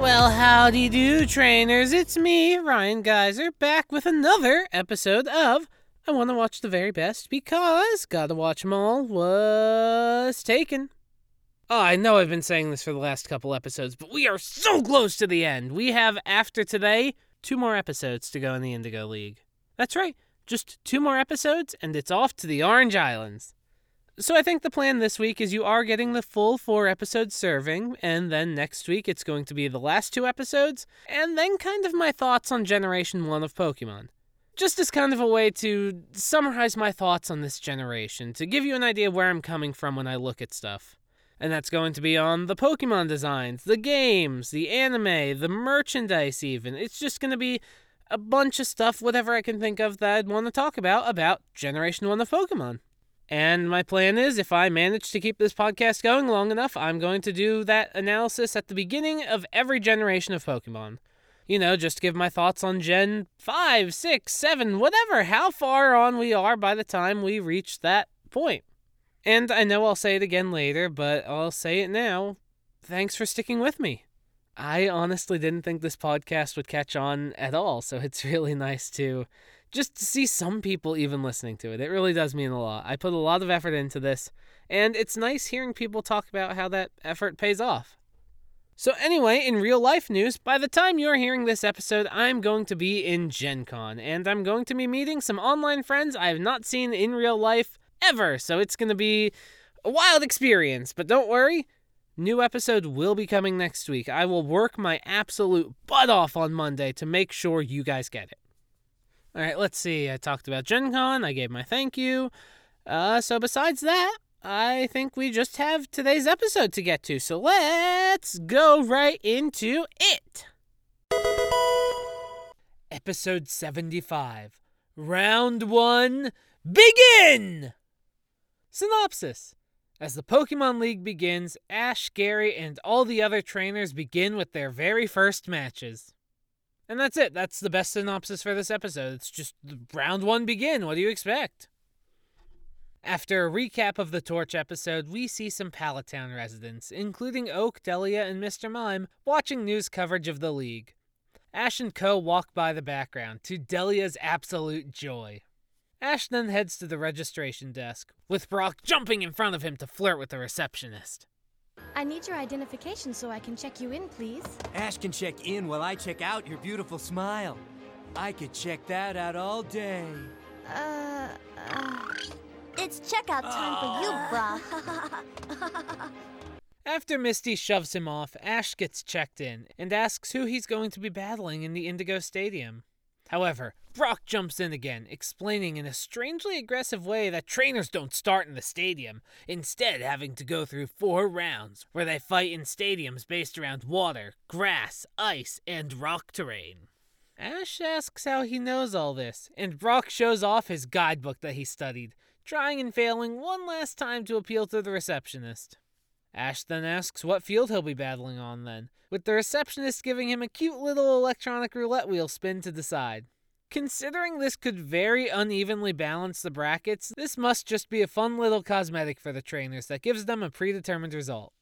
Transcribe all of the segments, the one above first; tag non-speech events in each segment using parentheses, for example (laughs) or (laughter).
Well, howdy do, trainers. It's me, Ryan Geyser, back with another episode of I Want to Watch the Very Best because Gotta Watch 'em All was taken. Oh, I know I've been saying this for the last couple episodes, but we are so close to the end. We have, after today, two more episodes to go in the Indigo League. That's right, just two more episodes, and it's off to the Orange Islands. So I think the plan this week is you are getting the full four episodes serving, and then next week it's going to be the last two episodes, and then kind of my thoughts on Generation 1 of Pokemon. Just as kind of a way to summarize my thoughts on this generation, to give you an idea of where I'm coming from when I look at stuff. And that's going to be on the Pokemon designs, the games, the anime, the merchandise, even. It's just going to be a bunch of stuff, whatever I can think of that I'd want to talk about, about Generation 1 of Pokemon. And my plan is if I manage to keep this podcast going long enough, I'm going to do that analysis at the beginning of every generation of Pokemon. You know, just give my thoughts on Gen 5, 6, 7, whatever, how far on we are by the time we reach that point. And I know I'll say it again later, but I'll say it now. Thanks for sticking with me. I honestly didn't think this podcast would catch on at all, so it's (laughs) really nice to just to see some people even listening to it. It really does mean a lot. I put a lot of effort into this, and it's nice hearing people talk about how that effort pays off. So, anyway, in real life news, by the time you're hearing this episode, I'm going to be in Gen Con, and I'm going to be meeting some online friends I have not seen in real life ever. So, it's going to be a wild experience. But don't worry, new episode will be coming next week. I will work my absolute butt off on Monday to make sure you guys get it. All right, let's see. I talked about Gen Con. I gave my thank you. Uh, so besides that, I think we just have today's episode to get to. So let's go right into it. Episode 75. Round 1. Begin! Synopsis. As the Pokemon League begins, Ash, Gary, and all the other trainers begin with their very first matches. And that's it. That's the best synopsis for this episode. It's just round one begin. What do you expect? After a recap of the Torch episode, we see some Pallet Town residents, including Oak, Delia, and Mr. Mime, watching news coverage of the League. Ash and Co. walk by the background, to Delia's absolute joy. Ash then heads to the registration desk, with Brock jumping in front of him to flirt with the receptionist. I need your identification so I can check you in, please. Ash can check in while I check out your beautiful smile. I could check that out all day. Uh, uh It's checkout time for you, brah. (laughs) After Misty shoves him off, Ash gets checked in and asks who he's going to be battling in the Indigo Stadium. However, Brock jumps in again, explaining in a strangely aggressive way that trainers don't start in the stadium, instead, having to go through four rounds where they fight in stadiums based around water, grass, ice, and rock terrain. Ash asks how he knows all this, and Brock shows off his guidebook that he studied, trying and failing one last time to appeal to the receptionist. Ash then asks what field he'll be battling on then, with the receptionist giving him a cute little electronic roulette wheel spin to decide. Considering this could very unevenly balance the brackets, this must just be a fun little cosmetic for the trainers that gives them a predetermined result.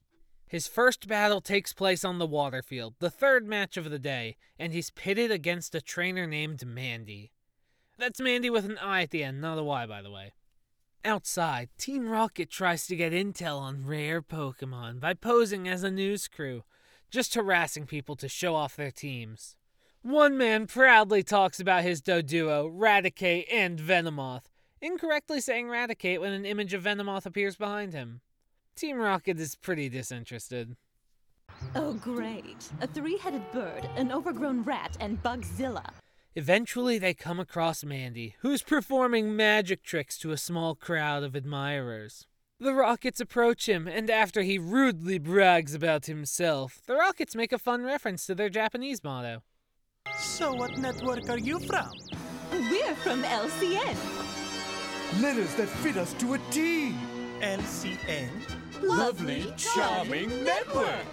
His first battle takes place on the water field, the third match of the day, and he's pitted against a trainer named Mandy. That's Mandy with an I at the end, not a Y, by the way. Outside, Team Rocket tries to get intel on rare Pokemon by posing as a news crew, just harassing people to show off their teams. One man proudly talks about his Doduo, Raticate, and Venomoth, incorrectly saying Raticate when an image of Venomoth appears behind him. Team Rocket is pretty disinterested. Oh, great. A three headed bird, an overgrown rat, and Bugzilla. Eventually, they come across Mandy, who's performing magic tricks to a small crowd of admirers. The Rockets approach him, and after he rudely brags about himself, the Rockets make a fun reference to their Japanese motto. So, what network are you from? We're from LCN. Letters that fit us to a T. LCN? Lovely, charming network.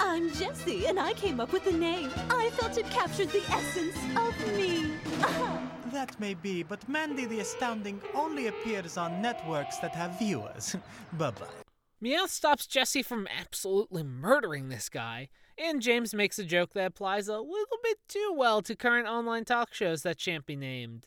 I'm Jessie, and I came up with the name. I felt it captured the essence of me. (laughs) That may be, but Mandy the Astounding only appears on networks that have viewers. (laughs) bye bye. Meowth stops Jesse from absolutely murdering this guy, And James makes a joke that applies a little bit too well to current online talk shows that shan't be named.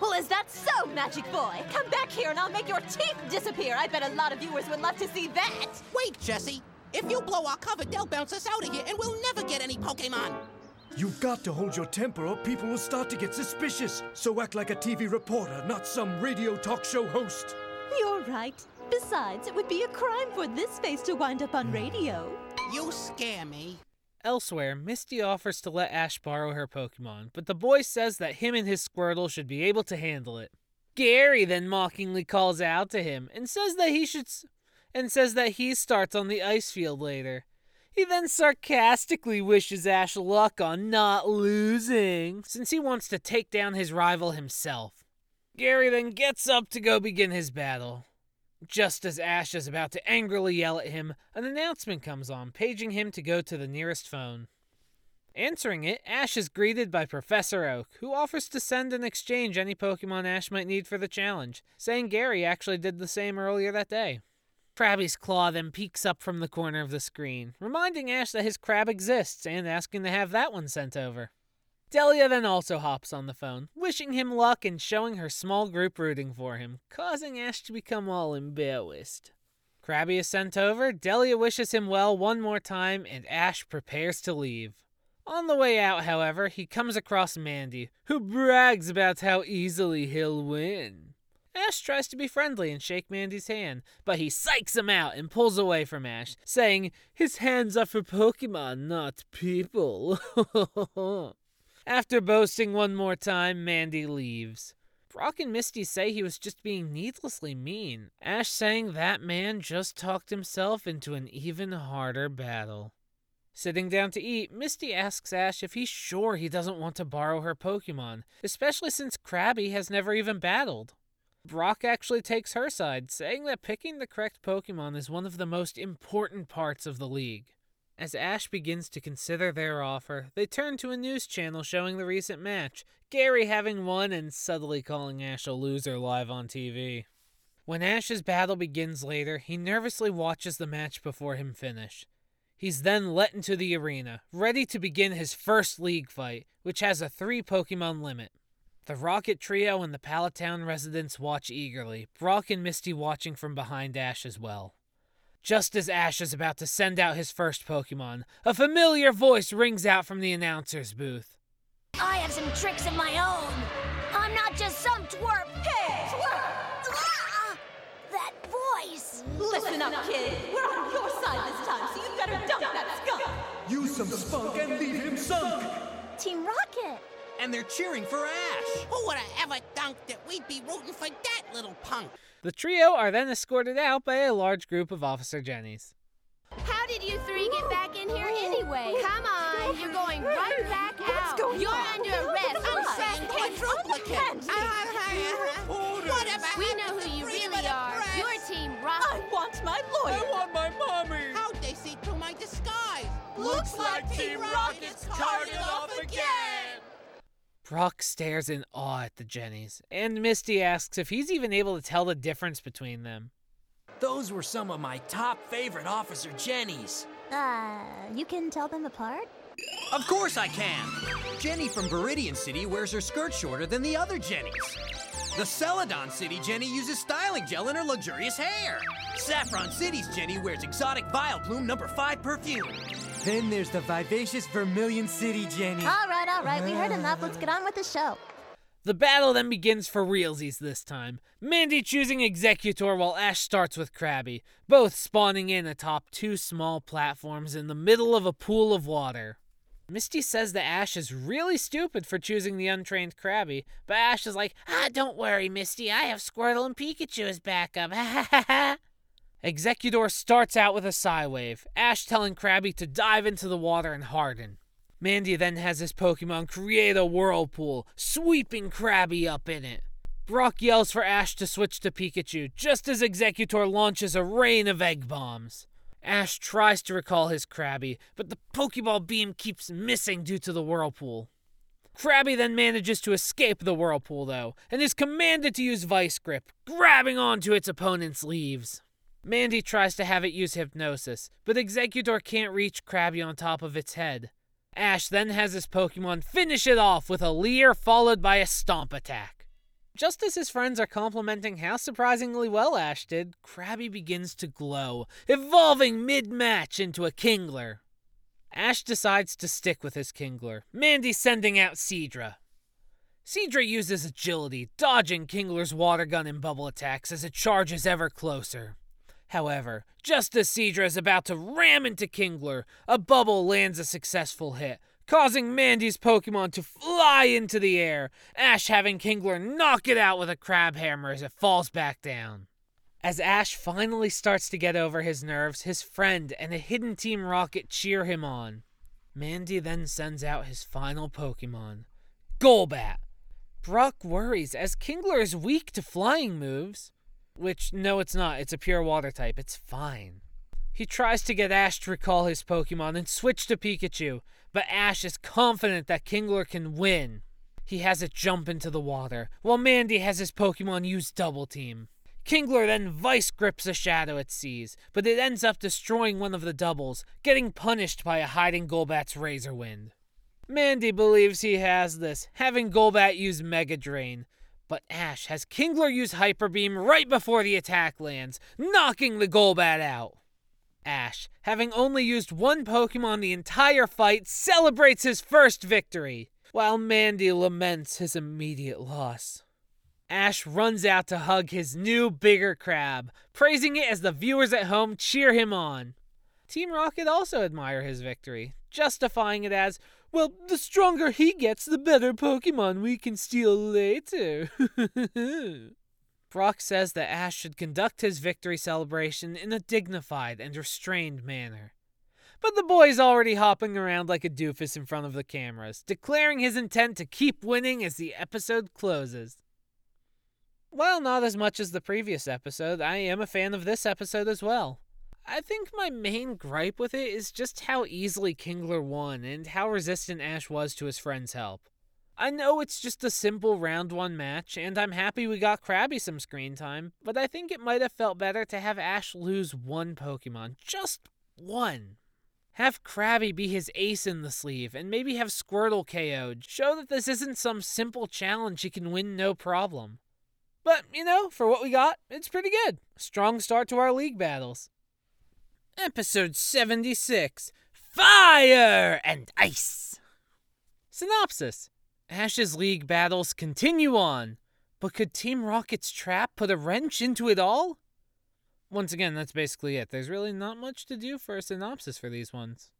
Well, is that so, Magic Boy? Come back here and I'll make your teeth disappear. I bet a lot of viewers would love to see that. Wait, Jesse. If you blow our cover, they'll bounce us out of here and we'll never get any Pokemon. You've got to hold your temper or people will start to get suspicious. So act like a TV reporter, not some radio talk show host. You're right. Besides, it would be a crime for this face to wind up on hmm. radio. You scare me. Elsewhere, Misty offers to let Ash borrow her Pokemon, but the boy says that him and his Squirtle should be able to handle it. Gary then mockingly calls out to him and says that he should s- and says that he starts on the ice field later. He then sarcastically wishes Ash luck on not losing, since he wants to take down his rival himself. Gary then gets up to go begin his battle. Just as Ash is about to angrily yell at him, an announcement comes on, paging him to go to the nearest phone. Answering it, Ash is greeted by Professor Oak, who offers to send and exchange any Pokemon Ash might need for the challenge, saying Gary actually did the same earlier that day. Krabby's claw then peeks up from the corner of the screen, reminding Ash that his crab exists and asking to have that one sent over. Delia then also hops on the phone, wishing him luck and showing her small group rooting for him, causing Ash to become all embarrassed. Krabby is sent over, Delia wishes him well one more time, and Ash prepares to leave. On the way out, however, he comes across Mandy, who brags about how easily he'll win. Ash tries to be friendly and shake Mandy's hand, but he psychs him out and pulls away from Ash, saying his hands are for Pokemon, not people. (laughs) After boasting one more time, Mandy leaves. Brock and Misty say he was just being needlessly mean. Ash saying that man just talked himself into an even harder battle. Sitting down to eat, Misty asks Ash if he's sure he doesn't want to borrow her Pokemon, especially since Krabby has never even battled. Brock actually takes her side, saying that picking the correct Pokemon is one of the most important parts of the league. As Ash begins to consider their offer, they turn to a news channel showing the recent match, Gary having won and subtly calling Ash a loser live on TV. When Ash's battle begins later, he nervously watches the match before him finish. He's then let into the arena, ready to begin his first league fight, which has a three Pokemon limit. The Rocket Trio and the Pallet Town residents watch eagerly, Brock and Misty watching from behind Ash as well. Just as Ash is about to send out his first Pokemon, a familiar voice rings out from the announcer's booth. I have some tricks of my own. I'm not just some twerp. Hey! Twerp! Ah! That voice! Listen up, kid. We're on your side this time, so you better dump that skunk. Use some spunk and leave him sunk. Team Rocket! And they're cheering for Ash. Who would have ever thunk that we'd be rooting for that little punk? The trio are then escorted out by a large group of Officer Jennies. How did you three get back in here anyway? Come on, you're going right back out. going you're on? under arrest on Saying trespassing. quadruplicate. Whatever We know to who you the really freedom of are. the press? You're Team I want my lawyer. I want my mommy. How'd they see through my disguise? Looks like Team Rocket's carted off again. Brock stares in awe at the Jennies, and Misty asks if he's even able to tell the difference between them. Those were some of my top favorite Officer Jennies. Uh, you can tell them apart? Of course I can. Jenny from Viridian City wears her skirt shorter than the other Jennies. The Celadon City Jenny uses styling gel in her luxurious hair. Saffron City's Jenny wears exotic Vileplume number 5 perfume. Then there's the vivacious Vermilion City Jenny. All right, all right. We heard enough. Let's get on with the show. The battle then begins for realsies this time. Mandy choosing Exeggutor while Ash starts with Krabby, both spawning in atop two small platforms in the middle of a pool of water. Misty says that Ash is really stupid for choosing the untrained Krabby, but Ash is like, ah, don't worry, Misty, I have Squirtle and Pikachu as backup. (laughs) Exeggutor starts out with a Psywave, Ash telling Krabby to dive into the water and harden. Mandy then has his Pokemon create a whirlpool, sweeping Krabby up in it. Brock yells for Ash to switch to Pikachu just as Exeggutor launches a rain of egg bombs. Ash tries to recall his Krabby, but the Pokeball beam keeps missing due to the whirlpool. Krabby then manages to escape the whirlpool, though, and is commanded to use Vice Grip, grabbing onto its opponent's leaves. Mandy tries to have it use hypnosis, but Exeggutor can't reach Krabby on top of its head. Ash then has his Pokemon finish it off with a leer followed by a stomp attack. Just as his friends are complimenting how surprisingly well Ash did, Krabby begins to glow, evolving mid match into a Kingler. Ash decides to stick with his Kingler, Mandy sending out Seadra. Seadra uses agility, dodging Kingler's water gun and bubble attacks as it charges ever closer. However, just as Seadra is about to ram into Kingler, a bubble lands a successful hit, causing Mandy's Pokemon to fly into the air, Ash having Kingler knock it out with a crab hammer as it falls back down. As Ash finally starts to get over his nerves, his friend and a hidden Team Rocket cheer him on. Mandy then sends out his final Pokemon, Golbat. Brock worries as Kingler is weak to flying moves. Which, no, it's not. It's a pure water type. It's fine. He tries to get Ash to recall his Pokemon and switch to Pikachu, but Ash is confident that Kingler can win. He has it jump into the water, while Mandy has his Pokemon use Double Team. Kingler then vice grips a shadow it sees, but it ends up destroying one of the doubles, getting punished by a hiding Golbat's Razor Wind. Mandy believes he has this, having Golbat use Mega Drain, but Ash has Kingler use Hyper Beam right before the attack lands, knocking the Golbat out. Ash, having only used one Pokemon the entire fight, celebrates his first victory, while Mandy laments his immediate loss. Ash runs out to hug his new, bigger crab, praising it as the viewers at home cheer him on. Team Rocket also admire his victory, justifying it as, well, the stronger he gets, the better Pokemon we can steal later. (laughs) Brock says that Ash should conduct his victory celebration in a dignified and restrained manner. But the boy's already hopping around like a doofus in front of the cameras, declaring his intent to keep winning as the episode closes. While not as much as the previous episode, I am a fan of this episode as well. I think my main gripe with it is just how easily Kingler won and how resistant Ash was to his friend's help. I know it's just a simple round one match, and I'm happy we got Krabby some screen time, but I think it might have felt better to have Ash lose one Pokemon. Just one. Have Krabby be his ace in the sleeve, and maybe have Squirtle KO'd. Show that this isn't some simple challenge he can win no problem. But, you know, for what we got, it's pretty good. Strong start to our league battles. Episode 76 Fire and Ice. Synopsis Ash's league battles continue on, but could Team Rocket's trap put a wrench into it all? Once again, that's basically it. There's really not much to do for a synopsis for these ones.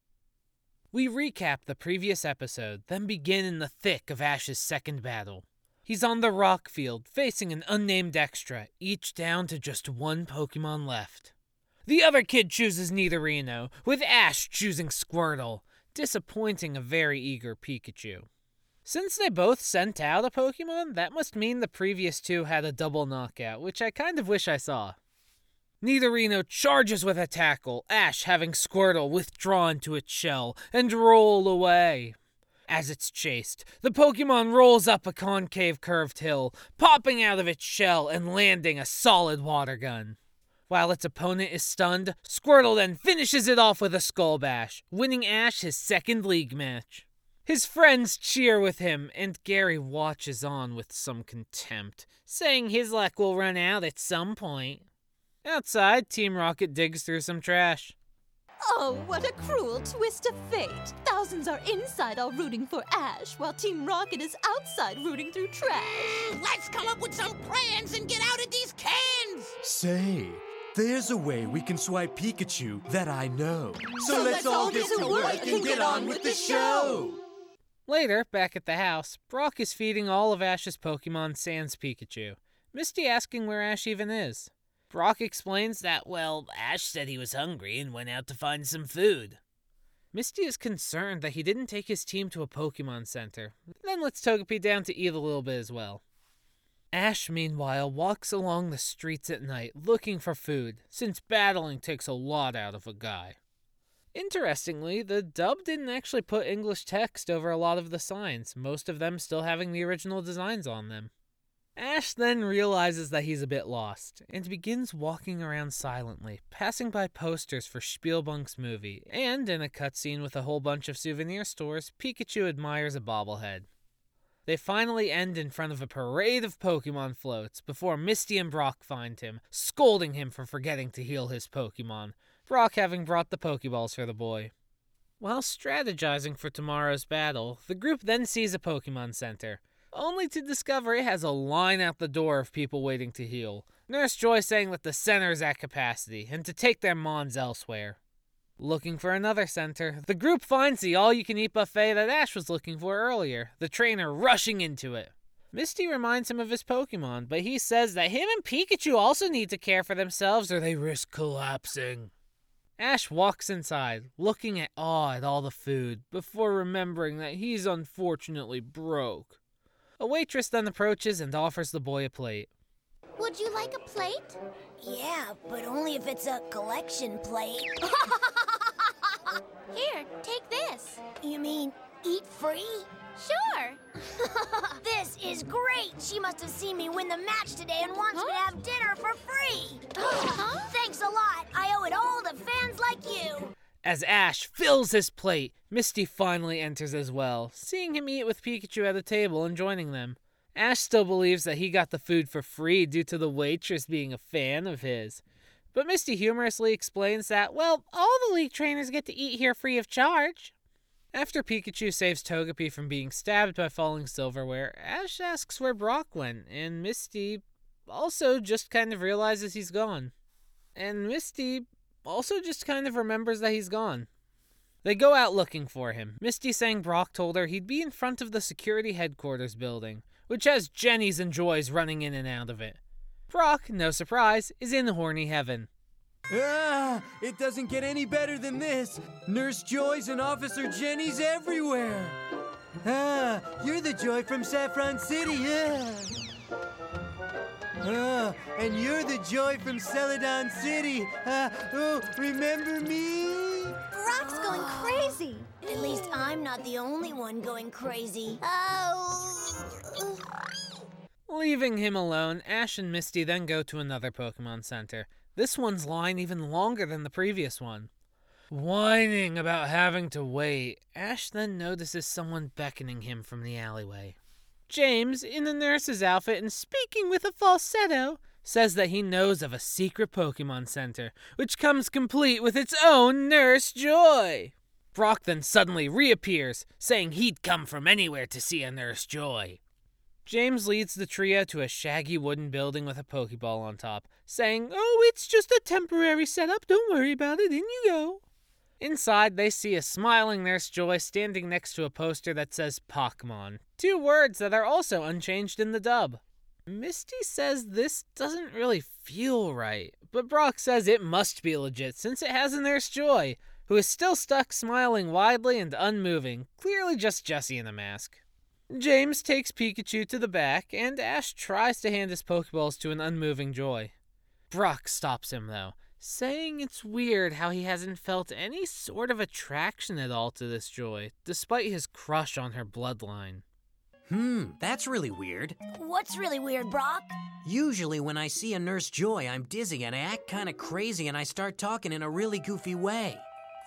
We recap the previous episode, then begin in the thick of Ash's second battle. He's on the rock field, facing an unnamed extra, each down to just one Pokemon left. The other kid chooses Nidorino, with Ash choosing Squirtle, disappointing a very eager Pikachu. Since they both sent out a Pokemon, that must mean the previous two had a double knockout, which I kind of wish I saw. Nidorino charges with a tackle, Ash having Squirtle withdrawn to its shell and roll away. As it's chased, the Pokemon rolls up a concave curved hill, popping out of its shell and landing a solid water gun. While its opponent is stunned, Squirtle then finishes it off with a Skull Bash, winning Ash his second league match. His friends cheer with him, and Gary watches on with some contempt, saying his luck will run out at some point. Outside, Team Rocket digs through some trash. Oh, what a cruel twist of fate. Thousands are inside all rooting for Ash, while Team Rocket is outside rooting through trash. Let's come up with some plans and get out of these cans! Say, there's a way we can swipe Pikachu that I know. So let's all get to work and get on with the show. Later, back at the house, Brock is feeding all of Ash's Pokemon sans Pikachu. Misty asking where Ash even is. Brock explains that, well, Ash said he was hungry and went out to find some food. Misty is concerned that he didn't take his team to a Pokemon Center, then lets Togepi down to eat a little bit as well. Ash, meanwhile, walks along the streets at night looking for food, since battling takes a lot out of a guy. Interestingly, the dub didn't actually put English text over a lot of the signs, most of them still having the original designs on them. Ash then realizes that he's a bit lost and begins walking around silently, passing by posters for Spielbunk's movie, and in a cutscene with a whole bunch of souvenir stores, Pikachu admires a bobblehead. They finally end in front of a parade of Pokemon floats before Misty and Brock find him, scolding him for forgetting to heal his Pokemon, Brock having brought the Pokeballs for the boy. While strategizing for tomorrow's battle, the group then sees a Pokemon Center, only to discover it has a line out the door of people waiting to heal. Nurse Joy saying that the center is at capacity and to take their mons elsewhere. Looking for another center, the group finds the all you can eat buffet that Ash was looking for earlier, the trainer rushing into it. Misty reminds him of his Pokemon, but he says that him and Pikachu also need to care for themselves or they risk collapsing. Ash walks inside, looking at awe at all the food, before remembering that he's unfortunately broke. A waitress then approaches and offers the boy a plate. Would you like a plate? Yeah, but only if it's a collection plate. (laughs) Here, take this. You mean eat free? Sure. (laughs) this is great! She must have seen me win the match today and wants me to have dinner for free! (gasps) Thanks a lot! I owe it all to fans like you! As Ash fills his plate, Misty finally enters as well, seeing him eat with Pikachu at the table and joining them. Ash still believes that he got the food for free due to the waitress being a fan of his. But Misty humorously explains that, well, all the league trainers get to eat here free of charge. After Pikachu saves Togepi from being stabbed by falling silverware, Ash asks where Brock went, and Misty also just kind of realizes he's gone. And Misty also just kind of remembers that he's gone. They go out looking for him, Misty saying Brock told her he'd be in front of the security headquarters building, which has Jennies and Joys running in and out of it. Brock, no surprise, is in horny heaven. Ah, it doesn't get any better than this. Nurse Joys and Officer Jennies everywhere. Ah, you're the Joy from Saffron City, yeah. And you're the Joy from Celadon City. Ah, oh, remember me? Brock's going crazy. At least I'm not the only one going crazy. Oh. Leaving him alone, Ash and Misty then go to another Pokemon Center. This one's line even longer than the previous one. Whining about having to wait, Ash then notices someone beckoning him from the alleyway. James, in the nurse's outfit and speaking with a falsetto, says that he knows of a secret Pokemon Center, which comes complete with its own Nurse Joy. Brock then suddenly reappears, saying he'd come from anywhere to see a Nurse Joy. James leads the trio to a shaggy wooden building with a Pokeball on top, saying, Oh, it's just a temporary setup, don't worry about it, in you go. Inside, they see a smiling Nurse Joy standing next to a poster that says Pokemon, two words that are also unchanged in the dub. Misty says this doesn't really feel right, but Brock says it must be legit since it has a Nurse Joy, who is still stuck smiling widely and unmoving, clearly just Jessie in a mask. James takes Pikachu to the back, and Ash tries to hand his Pokeballs to an unmoving Joy. Brock stops him, though, saying it's weird how he hasn't felt any sort of attraction at all to this Joy, despite his crush on her bloodline. Hmm, that's really weird. What's really weird, Brock? Usually, when I see a Nurse Joy, I'm dizzy and I act kind of crazy and I start talking in a really goofy way.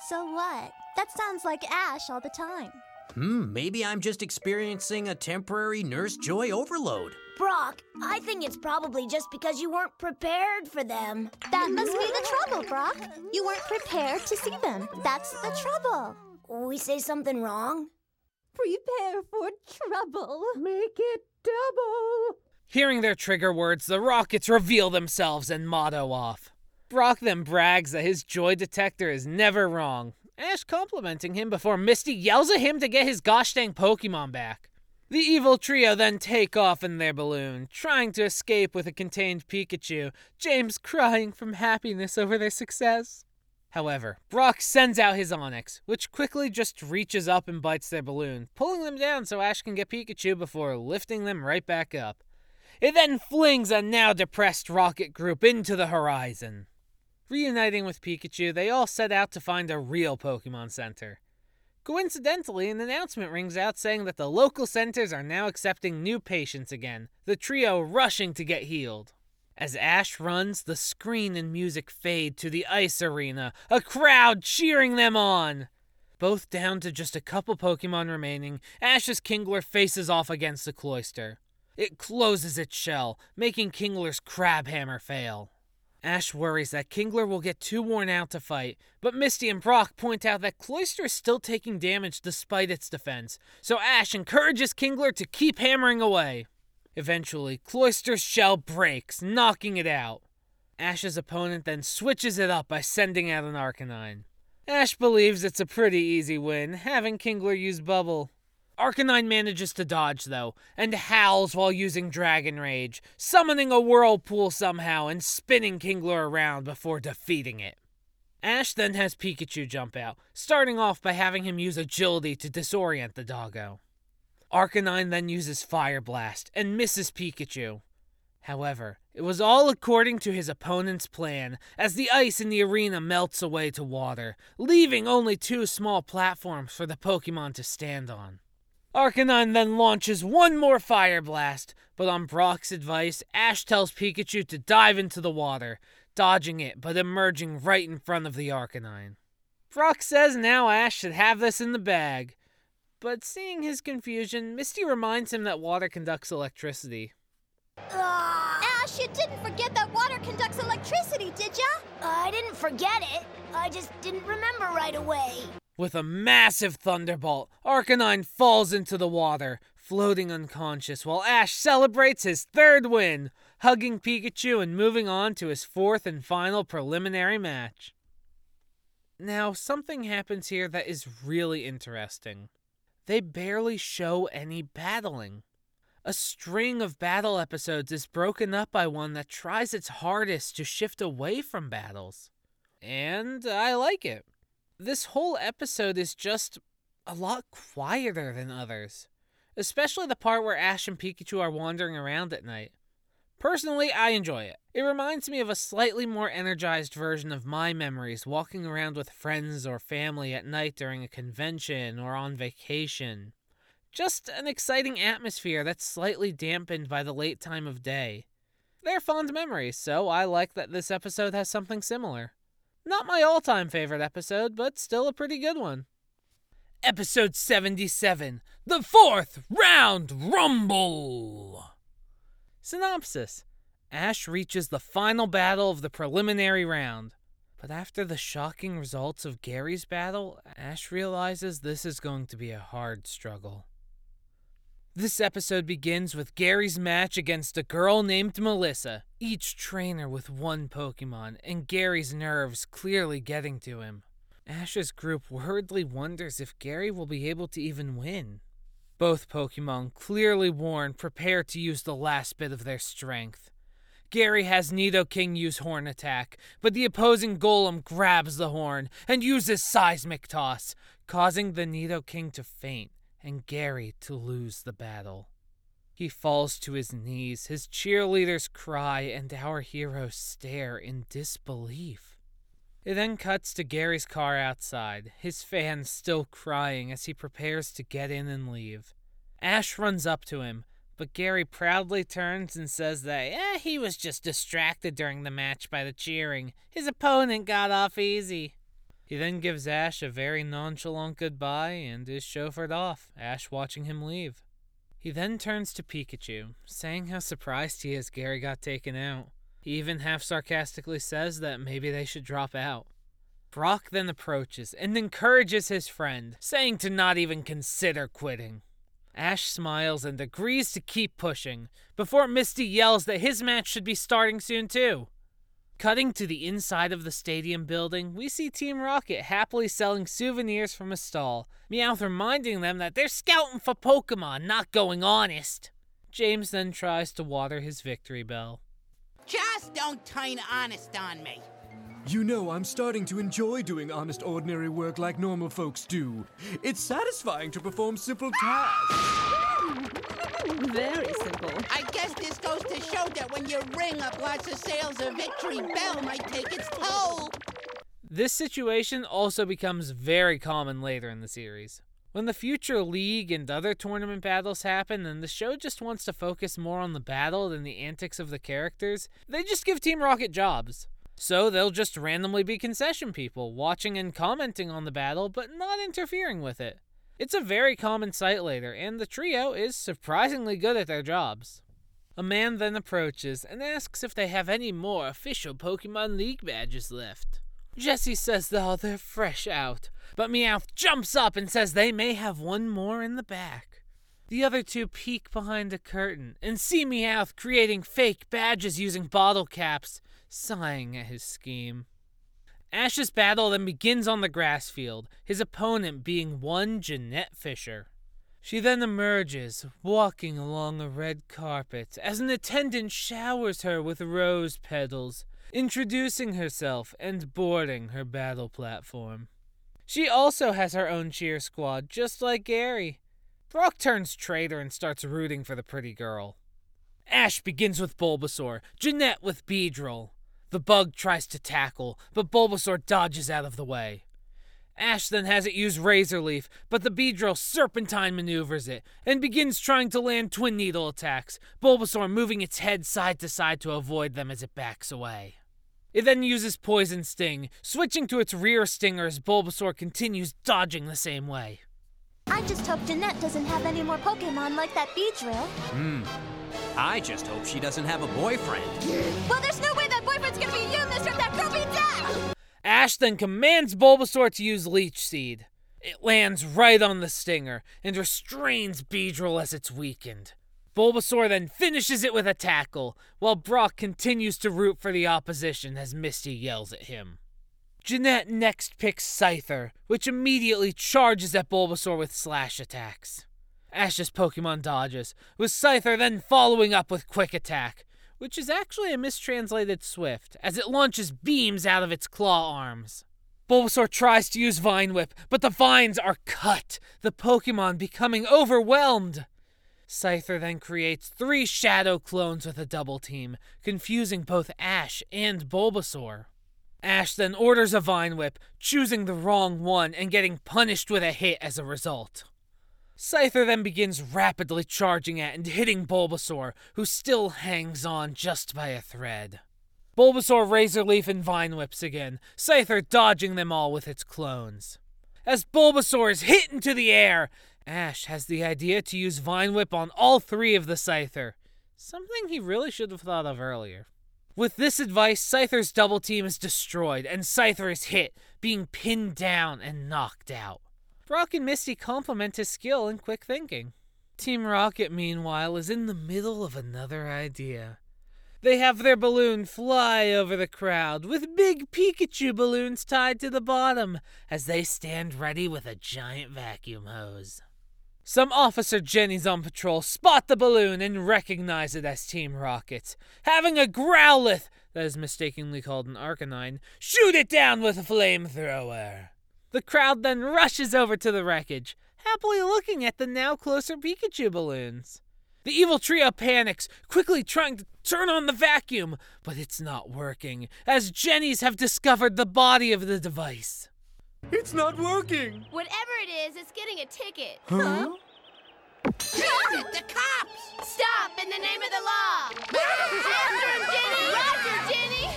So what? That sounds like Ash all the time. Hmm, maybe I'm just experiencing a temporary Nurse Joy overload. Brock, I think it's probably just because you weren't prepared for them. That must be the trouble, Brock. You weren't prepared to see them. That's the trouble. We say something wrong? Prepare for trouble. Make it double. Hearing their trigger words, the rockets reveal themselves and motto off. Brock then brags that his joy detector is never wrong, Ash complimenting him before Misty yells at him to get his gosh dang Pokemon back. The evil trio then take off in their balloon, trying to escape with a contained Pikachu, James crying from happiness over their success. However, Brock sends out his Onix, which quickly just reaches up and bites their balloon, pulling them down so Ash can get Pikachu before lifting them right back up. It then flings a now depressed rocket group into the horizon. Reuniting with Pikachu, they all set out to find a real Pokemon Center. Coincidentally, an announcement rings out saying that the local centers are now accepting new patients again, the trio rushing to get healed. As Ash runs, the screen and music fade to the ice arena, a crowd cheering them on. Both down to just a couple Pokemon remaining, Ash's Kingler faces off against the Cloyster. It closes its shell, making Kingler's Crabhammer fail. Ash worries that Kingler will get too worn out to fight, but Misty and Brock point out that Cloyster is still taking damage despite its defense, so Ash encourages Kingler to keep hammering away. Eventually, Cloyster's shell breaks, knocking it out. Ash's opponent then switches it up by sending out an Arcanine. Ash believes it's a pretty easy win, having Kingler use Bubble. Arcanine manages to dodge, though, and howls while using Dragon Rage, summoning a whirlpool somehow and spinning Kingler around before defeating it. Ash then has Pikachu jump out, starting off by having him use Agility to disorient the doggo. Arcanine then uses Fire Blast and misses Pikachu. However, it was all according to his opponent's plan, as the ice in the arena melts away to water, leaving only two small platforms for the Pokemon to stand on. Arcanine then launches one more Fire Blast, but on Brock's advice, Ash tells Pikachu to dive into the water, dodging it but emerging right in front of the Arcanine. Brock says now Ash should have this in the bag, but seeing his confusion, Misty reminds him that water conducts electricity. Ah! Ash, you didn't forget that water conducts electricity, did ya? I didn't forget it. I just didn't remember right away. With a massive thunderbolt, Arcanine falls into the water, floating unconscious, while Ash celebrates his third win, hugging Pikachu and moving on to his fourth and final preliminary match. Now, something happens here that is really interesting. They barely show any battling. A string of battle episodes is broken up by one that tries its hardest to shift away from battles. And I like it this whole episode is just a lot quieter than others, especially the part where Ash and Pikachu are wandering around at night. Personally, I enjoy it. It reminds me of a slightly more energized version of my memories walking around with friends or family at night during a convention or on vacation. Just an exciting atmosphere that's slightly dampened by the late time of day. They're fond memories, so I like that this episode has something similar. Not my all time favorite episode, but still a pretty good one. Episode 77 The Fourth Round Rumble! Synopsis Ash reaches the final battle of the preliminary round. But after the shocking results of Gary's battle, Ash realizes this is going to be a hard struggle. This episode begins with Gary's match against a girl named Melissa, each trainer with one Pokemon, and Gary's nerves clearly getting to him. Ash's group worriedly wonders if Gary will be able to even win. Both Pokemon, clearly worn, prepare to use the last bit of their strength. Gary has Nidoking use Horn Attack, but the opposing Golem grabs the horn and uses Seismic Toss, causing the Nidoking to faint and Gary to lose the battle. He falls to his knees, his cheerleaders cry, and our heroes stare in disbelief. It then cuts to Gary's car outside, his fans still crying as he prepares to get in and leave. Ash runs up to him, but Gary proudly turns and says that eh, he was just distracted during the match by the cheering. His opponent got off easy. He then gives Ash a very nonchalant goodbye and is chauffeured off, Ash watching him leave. He then turns to Pikachu, saying how surprised he is Gary got taken out. Even half sarcastically says that maybe they should drop out. Brock then approaches and encourages his friend, saying to not even consider quitting. Ash smiles and agrees to keep pushing, before Misty yells that his match should be starting soon too. Cutting to the inside of the stadium building, we see Team Rocket happily selling souvenirs from a stall, Meowth reminding them that they're scouting for Pokemon, not going honest. James then tries to water his victory bell. Just don't turn honest on me. You know, I'm starting to enjoy doing honest, ordinary work like normal folks do. It's satisfying to perform simple tasks. (laughs) Very simple. I guess this goes to show that when you ring up lots of sales, a victory bell might take its toll. This situation also becomes very common later in the series. When the future league and other tournament battles happen and the show just wants to focus more on the battle than the antics of the characters, they just give Team Rocket jobs. So they'll just randomly be concession people, watching and commenting on the battle, but not interfering with it. It's a very common sight later, and the trio is surprisingly good at their jobs. A man then approaches and asks if they have any more official Pokemon League badges left. Jessie says though they're fresh out, but Meowth jumps up and says they may have one more in the back. The other two peek behind a curtain and see Meowth creating fake badges using bottle caps, sighing at his scheme. Ash's battle then begins on the grass field, his opponent being one Jeanette Fisher. She then emerges, walking along a red carpet, as an attendant showers her with rose petals, introducing herself and boarding her battle platform. She also has her own cheer squad, just like Gary. Brock turns traitor and starts rooting for the pretty girl. Ash begins with Bulbasaur, Jeanette with Beedrill. The bug tries to tackle, but Bulbasaur dodges out of the way. Ash then has it use Razor Leaf, but the Beedrill serpentine maneuvers it and begins trying to land Twin Needle attacks, Bulbasaur moving its head side to side to avoid them as it backs away. It then uses Poison Sting, switching to its rear stinger as Bulbasaur continues dodging the same way. I just hope Jeanette doesn't have any more Pokemon like that Beedrill. Hmm. I just hope she doesn't have a boyfriend. Well, there's no way that boyfriend's gonna be you, Mister. That girl be dead! Ash then commands Bulbasaur to use Leech Seed. It lands right on the stinger and restrains Beedrill as it's weakened. Bulbasaur then finishes it with a tackle, while Brock continues to root for the opposition as Misty yells at him. Jeanette next picks Scyther, which immediately charges at Bulbasaur with slash attacks. Ash's Pokemon dodges, with Scyther then following up with Quick Attack, which is actually a mistranslated Swift, as it launches beams out of its claw arms. Bulbasaur tries to use Vine Whip, but the vines are cut, the Pokemon becoming overwhelmed. Scyther then creates three Shadow clones with a double team, confusing both Ash and Bulbasaur. Ash then orders a Vine Whip, choosing the wrong one and getting punished with a hit as a result. Scyther then begins rapidly charging at and hitting Bulbasaur, who still hangs on just by a thread. Bulbasaur Razor Leaf and Vine Whips again, Scyther dodging them all with its clones. As Bulbasaur is hit into the air, Ash has the idea to use Vine Whip on all three of the Scyther, something he really should have thought of earlier. With this advice, Scyther's double team is destroyed, and Scyther is hit, being pinned down and knocked out. Brock and Misty compliment his skill and quick thinking. Team Rocket, meanwhile, is in the middle of another idea. They have their balloon fly over the crowd, with big Pikachu balloons tied to the bottom, as they stand ready with a giant vacuum hose. Some officer Jennies on patrol spot the balloon and recognize it as Team Rocket. Having a Growlithe, that is mistakenly called an Arcanine, shoot it down with a flamethrower. The crowd then rushes over to the wreckage, happily looking at the now closer Pikachu balloons. The evil trio panics, quickly trying to turn on the vacuum, but it's not working, as Jennies have discovered the body of the device. It's not working! Whatever it is, it's getting a ticket. Huh? The cops! Stop in the name of the law! After him, Jenny! Roger, Jenny!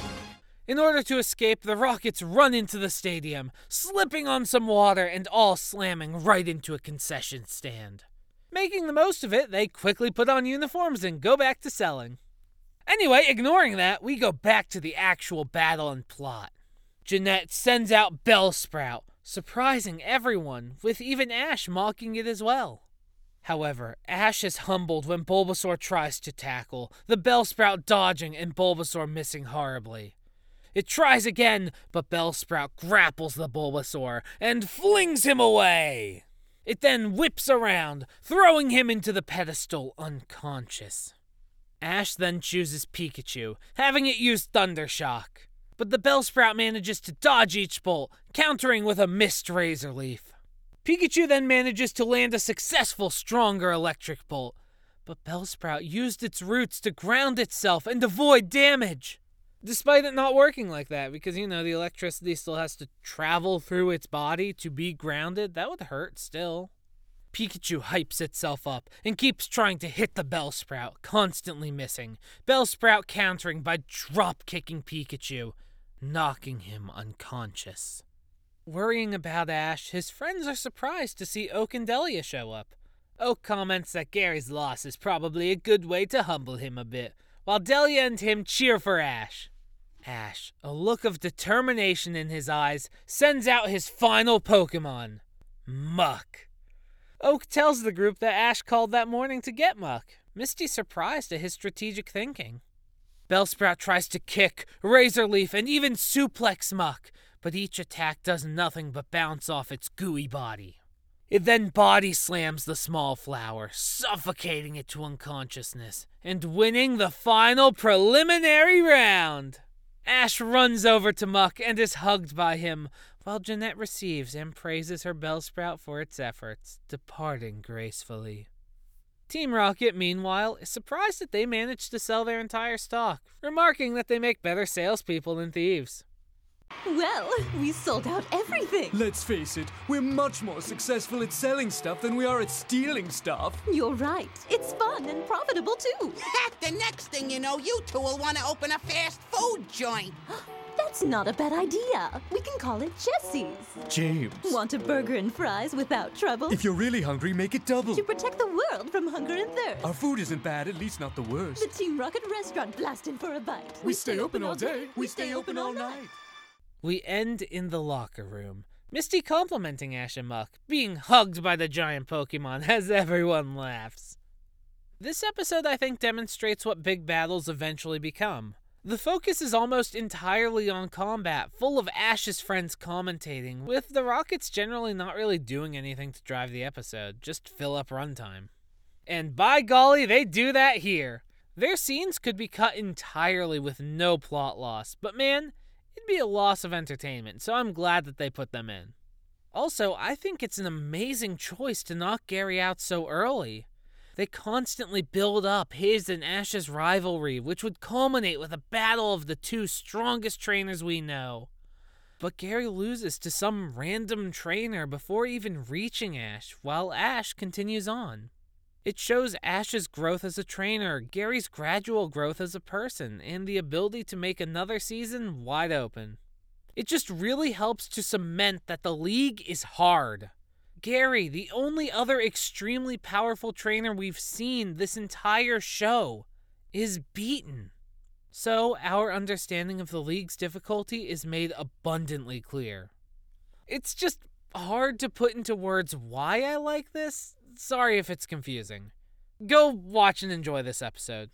In order to escape, the Rockets run into the stadium, slipping on some water and all slamming right into a concession stand. Making the most of it, they quickly put on uniforms and go back to selling. Anyway, ignoring that, we go back to the actual battle and plot. Jeanette sends out Bellsprout, surprising everyone, with even Ash mocking it as well. However, Ash is humbled when Bulbasaur tries to tackle, the Bellsprout dodging and Bulbasaur missing horribly. It tries again, but Bellsprout grapples the Bulbasaur and flings him away. It then whips around, throwing him into the pedestal unconscious. Ash then chooses Pikachu, having it use Thunder Shock. But the Bellsprout manages to dodge each bolt, countering with a missed Razor Leaf. Pikachu then manages to land a successful, stronger Electric Bolt, but Bellsprout used its roots to ground itself and avoid damage. Despite it not working like that, because you know the electricity still has to travel through its body to be grounded, that would hurt still. Pikachu hypes itself up and keeps trying to hit the Bellsprout, constantly missing. Bellsprout countering by drop kicking Pikachu, knocking him unconscious. Worrying about Ash, his friends are surprised to see Oak and Delia show up. Oak comments that Gary's loss is probably a good way to humble him a bit, while Delia and him cheer for Ash. Ash, a look of determination in his eyes, sends out his final Pokemon, Muk. Oak tells the group that Ash called that morning to get Muk. Misty surprised at his strategic thinking. Bellsprout tries to kick, Razor Leaf, and even suplex Muk, but each attack does nothing but bounce off its gooey body. It then body slams the small flower, suffocating it to unconsciousness, and winning the final preliminary round. Ash runs over to Muk and is hugged by him, while Jeanette receives and praises her Bellsprout for its efforts, departing gracefully. Team Rocket, meanwhile, is surprised that they managed to sell their entire stock, remarking that they make better salespeople than thieves. Well, we sold out everything. Let's face it, we're much more successful at selling stuff than we are at stealing stuff. You're right. It's fun and profitable too. (laughs) the next thing you know, you two will want to open a fast food joint. (gasps) (gasps) (gasps) That's not a bad idea. We can call it Jessie's. James. Want a burger and fries without trouble? If you're really hungry, make it double. To protect the world from hunger and thirst. Our food isn't bad, at least not the worst. The Team Rocket restaurant blasting for a bite. We, stay, open all day. We stay open all night. We end in the locker room. Misty complimenting Ash and Muk, being hugged by the giant Pokemon (laughs) as everyone laughs. This episode, I think, demonstrates what big battles eventually become. The focus is almost entirely on combat, full of Ash's friends commentating, with the Rockets generally not really doing anything to drive the episode, just fill up runtime. And by golly, they do that here. Their scenes could be cut entirely with no plot loss, but man, it'd be a loss of entertainment, so I'm glad that they put them in. Also, I think it's an amazing choice to knock Gary out so early. They constantly build up his and Ash's rivalry, which would culminate with a battle of the two strongest trainers we know. But Gary loses to some random trainer before even reaching Ash, while Ash continues on. It shows Ash's growth as a trainer, Gary's gradual growth as a person, and the ability to make another season wide open. It just really helps to cement that the league is hard. Gary, the only other extremely powerful trainer we've seen this entire show, is beaten. So, our understanding of the league's difficulty is made abundantly clear. It's just hard to put into words why I like this. Sorry if it's confusing. Go watch and enjoy this episode.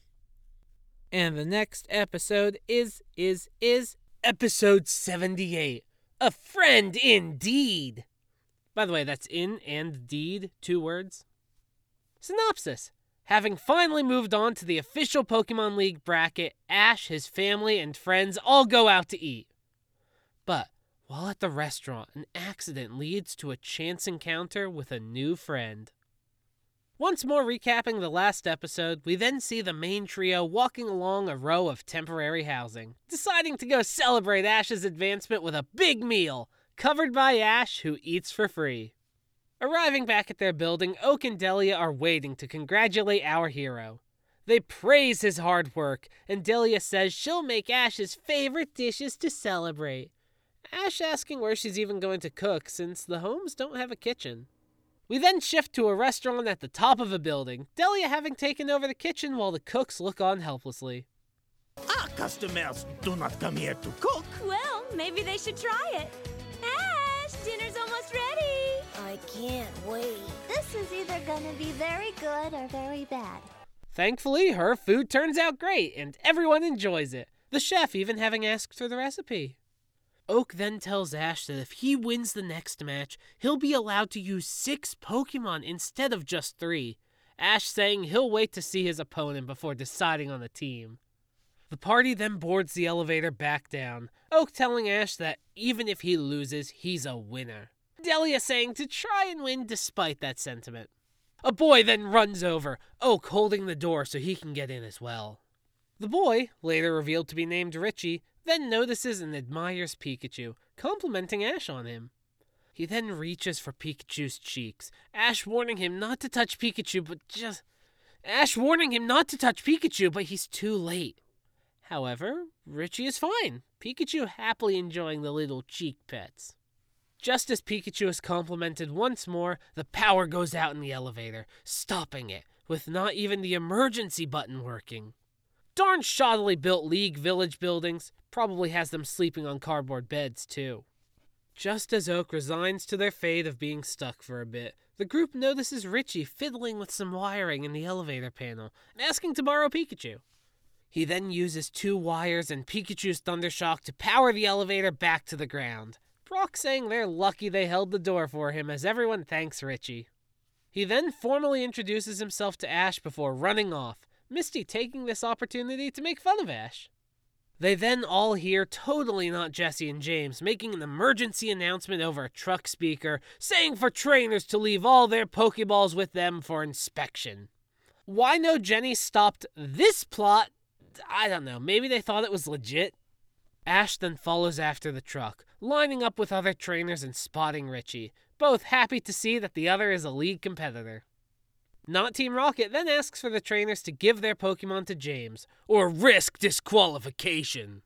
And the next episode is, is, is episode 78 A Friend Indeed. By the way, that's in and deed, two words. Synopsis Having finally moved on to the official Pokemon League bracket, Ash, his family, and friends all go out to eat. But while at the restaurant, an accident leads to a chance encounter with a new friend. Once more recapping the last episode, we then see the main trio walking along a row of temporary housing, deciding to go celebrate Ash's advancement with a big meal, covered by Ash, who eats for free. Arriving back at their building, Oak and Delia are waiting to congratulate our hero. They praise his hard work, and Delia says she'll make Ash's favorite dishes to celebrate. Ash asking where she's even going to cook since the homes don't have a kitchen. We then shift to a restaurant at the top of a building, Delia having taken over the kitchen while the cooks look on helplessly. Our customers do not come here to cook. Well, maybe they should try it. Ash, dinner's almost ready. I can't wait. This is either gonna be very good or very bad. Thankfully, her food turns out great and everyone enjoys it, the chef even having asked for the recipe. Oak then tells Ash that if he wins the next match, he'll be allowed to use six Pokemon instead of just three. Ash saying he'll wait to see his opponent before deciding on the team. The party then boards the elevator back down, Oak telling Ash that even if he loses, he's a winner. Delia saying to try and win despite that sentiment. A boy then runs over, Oak holding the door so he can get in as well. The boy, later revealed to be named Richie, then notices and admires Pikachu, complimenting Ash on him. He then reaches for Pikachu's cheeks, Ash warning him not to touch Pikachu, but just. Ash warning him not to touch Pikachu, but he's too late. However, Richie is fine, Pikachu happily enjoying the little cheek pets. Just as Pikachu is complimented once more, the power goes out in the elevator, stopping it, with not even the emergency button working. Darn shoddily built League Village buildings, probably has them sleeping on cardboard beds, too. Just as Oak resigns to their fate of being stuck for a bit, the group notices Richie fiddling with some wiring in the elevator panel and asking to borrow Pikachu. He then uses two wires and Pikachu's Thundershock to power the elevator back to the ground. Brock saying they're lucky they held the door for him as everyone thanks Richie. He then formally introduces himself to Ash before running off, Misty taking this opportunity to make fun of Ash. They then all hear totally not Jessie and James making an emergency announcement over a truck speaker saying for trainers to leave all their Pokeballs with them for inspection. Why no Jenny stopped this plot? I don't know. Maybe they thought it was legit. Ash then follows after the truck, lining up with other trainers and spotting Richie, both happy to see that the other is a league competitor. Not Team Rocket then asks for the trainers to give their Pokemon to James, or risk disqualification.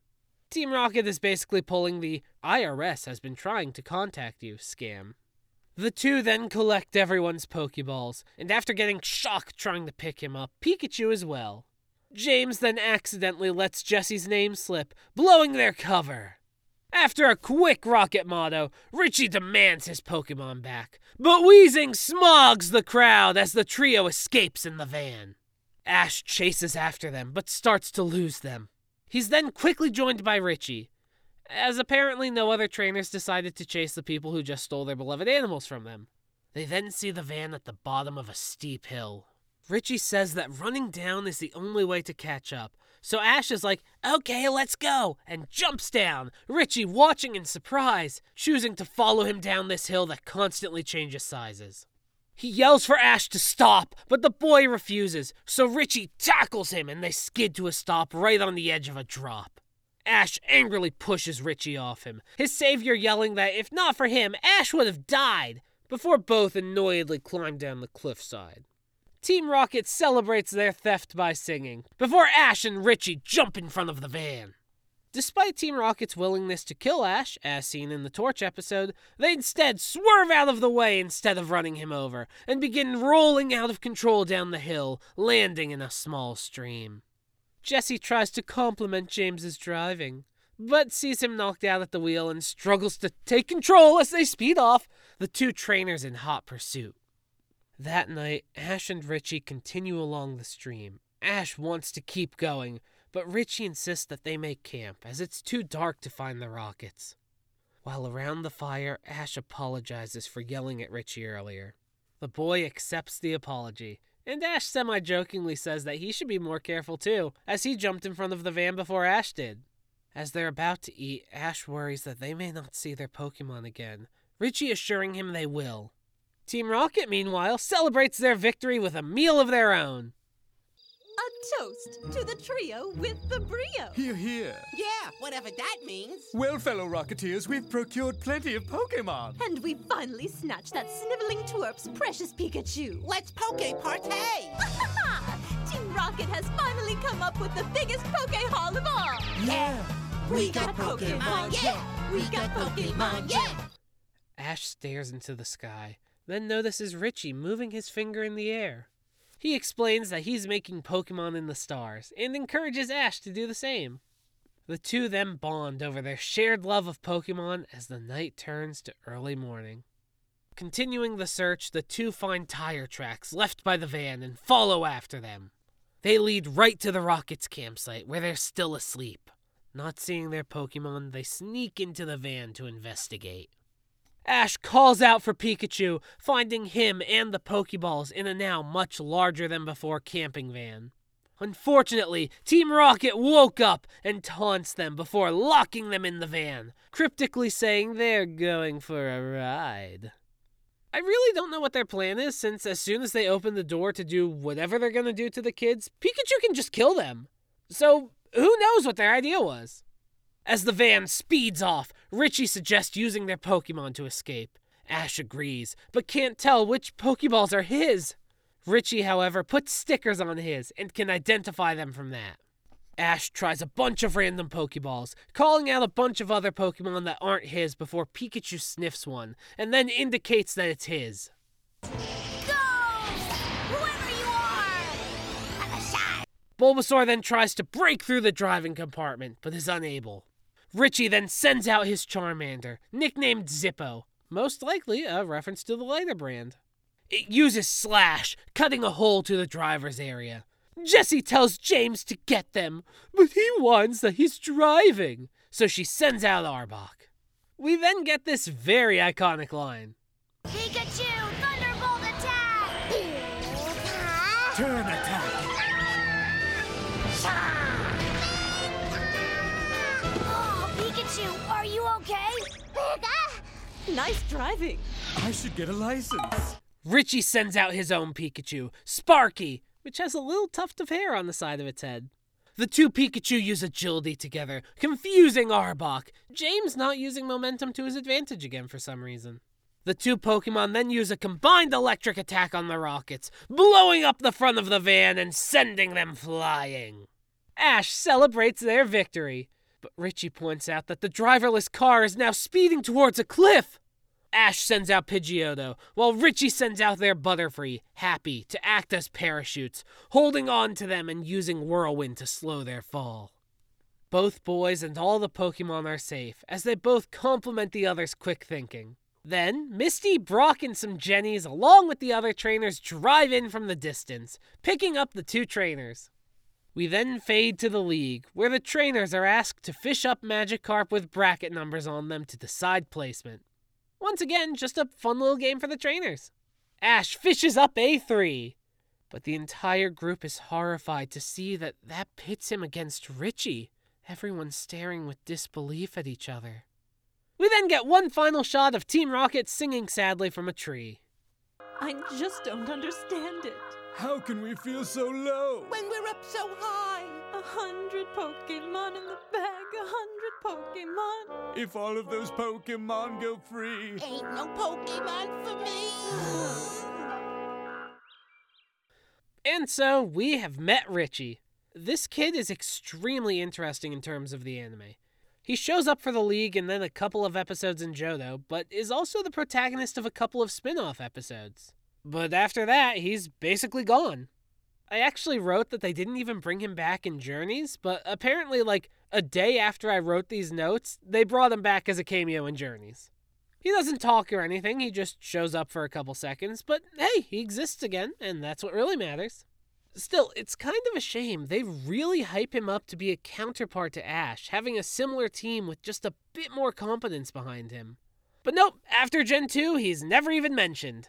Team Rocket is basically pulling the IRS has been trying to contact you scam. The two then collect everyone's Pokeballs, and after getting shocked trying to pick him up, Pikachu as well. James then accidentally lets Jessie's name slip, blowing their cover. After a quick rocket motto, Richie demands his Pokemon back, but Weezing smogs the crowd as the trio escapes in the van. Ash chases after them, but starts to lose them. He's then quickly joined by Richie, as apparently no other trainers decided to chase the people who just stole their beloved animals from them. They then see the van at the bottom of a steep hill. Richie says that running down is the only way to catch up, so Ash is like, okay, let's go, and jumps down, Richie watching in surprise, choosing to follow him down this hill that constantly changes sizes. He yells for Ash to stop, but the boy refuses, so Richie tackles him and they skid to a stop right on the edge of a drop. Ash angrily pushes Richie off him, his savior yelling that if not for him, Ash would have died, before both annoyedly climb down the cliffside. Team Rocket celebrates their theft by singing, before Ash and Richie jump in front of the van. Despite Team Rocket's willingness to kill Ash, as seen in the Torch episode, they instead swerve out of the way instead of running him over, and begin rolling out of control down the hill, landing in a small stream. Jessie tries to compliment James's driving, but sees him knocked out at the wheel and struggles to take control as they speed off, the two trainers in hot pursuit. That night, Ash and Richie continue along the stream. Ash wants to keep going, but Richie insists that they make camp, as it's too dark to find the rockets. While around the fire, Ash apologizes for yelling at Richie earlier. The boy accepts the apology, and Ash semi jokingly says that he should be more careful too, as he jumped in front of the van before Ash did. As they're about to eat, Ash worries that they may not see their Pokemon again, Richie assuring him they will. Team Rocket, meanwhile, celebrates their victory with a meal of their own. A toast to the trio with the brio. Hear, hear. Yeah, whatever that means. Well, fellow Rocketeers, we've procured plenty of Pokemon. And we finally snatched that sniveling twerp's precious Pikachu. Let's poke partay! (laughs) Team Rocket has finally come up with the biggest Poke haul of all. Yeah. We got Pokemon, yeah! We got Pokemon, yeah! Ash stares into the sky, then notices Richie moving his finger in the air. He explains that he's making Pokemon in the stars and encourages Ash to do the same. The two then bond over their shared love of Pokemon as the night turns to early morning. Continuing the search, the two find tire tracks left by the van and follow after them. They lead right to the Rockets campsite where they're still asleep. Not seeing their Pokemon, they sneak into the van to investigate. Ash calls out for Pikachu, finding him and the Pokeballs in a now much larger than before camping van. Unfortunately, Team Rocket woke up and taunts them before locking them in the van, cryptically saying they're going for a ride. I really don't know what their plan is, since as soon as they open the door to do whatever they're gonna do to the kids, Pikachu can just kill them. So, who knows what their idea was? As the van speeds off, Richie suggests using their Pokemon to escape. Ash agrees, but can't tell which Pokeballs are his. Richie, however, puts stickers on his and can identify them from that. Ash tries a bunch of random Pokeballs, calling out a bunch of other Pokemon that aren't his before Pikachu sniffs one, and then indicates that it's his. Go! Whoever you are! Have a shot! Bulbasaur then tries to break through the driving compartment, but is unable. Richie then sends out his Charmander, nicknamed Zippo, most likely a reference to the lighter brand. It uses Slash, cutting a hole to the driver's area. Jessie tells James to get them, but he whines that he's driving, so she sends out Arbok. We then get this very iconic line. Pikachu, Thunderbolt attack! Turn Nice driving. I should get a license. Richie sends out his own Pikachu, Sparky, which has a little tuft of hair on the side of its head. The two Pikachu use agility together, confusing Arbok. James not using momentum to his advantage again for some reason. The two Pokemon then use a combined electric attack on the rockets, blowing up the front of the van and sending them flying. Ash celebrates their victory, but Richie points out that the driverless car is now speeding towards a cliff. Ash sends out Pidgeotto, while Richie sends out their Butterfree, Happy, to act as parachutes, holding on to them and using Whirlwind to slow their fall. Both boys and all the Pokemon are safe, as they both compliment the other's quick thinking. Then, Misty, Brock, and some Jennies, along with the other trainers, drive in from the distance, picking up the two trainers. We then fade to the league, where the trainers are asked to fish up Magikarp with bracket numbers on them to decide placement. Once again, just a fun little game for the trainers. Ash fishes up A3, but the entire group is horrified to see that that pits him against Richie, everyone staring with disbelief at each other. We then get one final shot of Team Rocket singing sadly from a tree. I just don't understand it. How can we feel so low? When we're up so high. A hundred Pokemon in the bag, a hundred Pokemon. If all of those Pokemon go free. Ain't no Pokemon for me. And so we have met Richie. This kid is extremely interesting in terms of the anime. He shows up for the League and then a couple of episodes in Johto, but is also the protagonist of a couple of spin off episodes. But after that, he's basically gone. I actually wrote that they didn't even bring him back in Journeys, but apparently, like a day after I wrote these notes, they brought him back as a cameo in Journeys. He doesn't talk or anything, he just shows up for a couple seconds, but hey, he exists again, and that's what really matters. Still, it's kind of a shame. They really hype him up to be a counterpart to Ash, having a similar team with just a bit more competence behind him. But nope, after Gen 2, he's never even mentioned.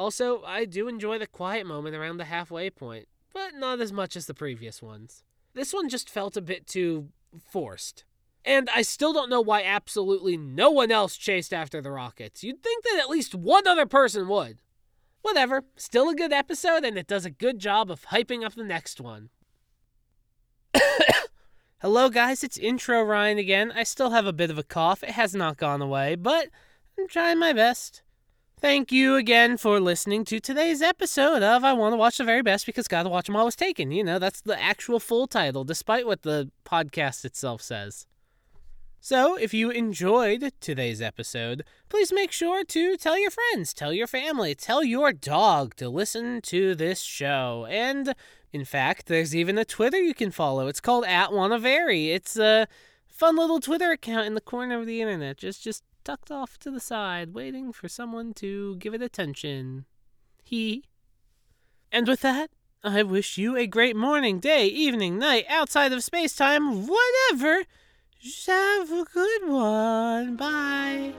Also, I do enjoy the quiet moment around the halfway point, but not as much as the previous ones. This one just felt a bit too forced. And I still don't know why absolutely no one else chased after the Rockets. You'd think that at least one other person would. Whatever, still a good episode, and it does a good job of hyping up the next one. (coughs) Hello, guys, it's Intro Ryan again. I still have a bit of a cough, it has not gone away, but I'm trying my best. Thank you again for listening to today's episode of I Want to Watch the Very Best because Gotta Watch 'em All was taken. You know, that's the actual full title, despite what the podcast itself says. So, if you enjoyed today's episode, please make sure to tell your friends, tell your family, tell your dog to listen to this show. And in fact, there's even a Twitter you can follow. It's called at Vary. It's a fun little Twitter account in the corner of the internet, just just tucked off to the side, waiting for someone to give it attention. He. And with that, I wish you a great morning, day, evening, night, outside of space time, whatever. Just have a good one. Bye.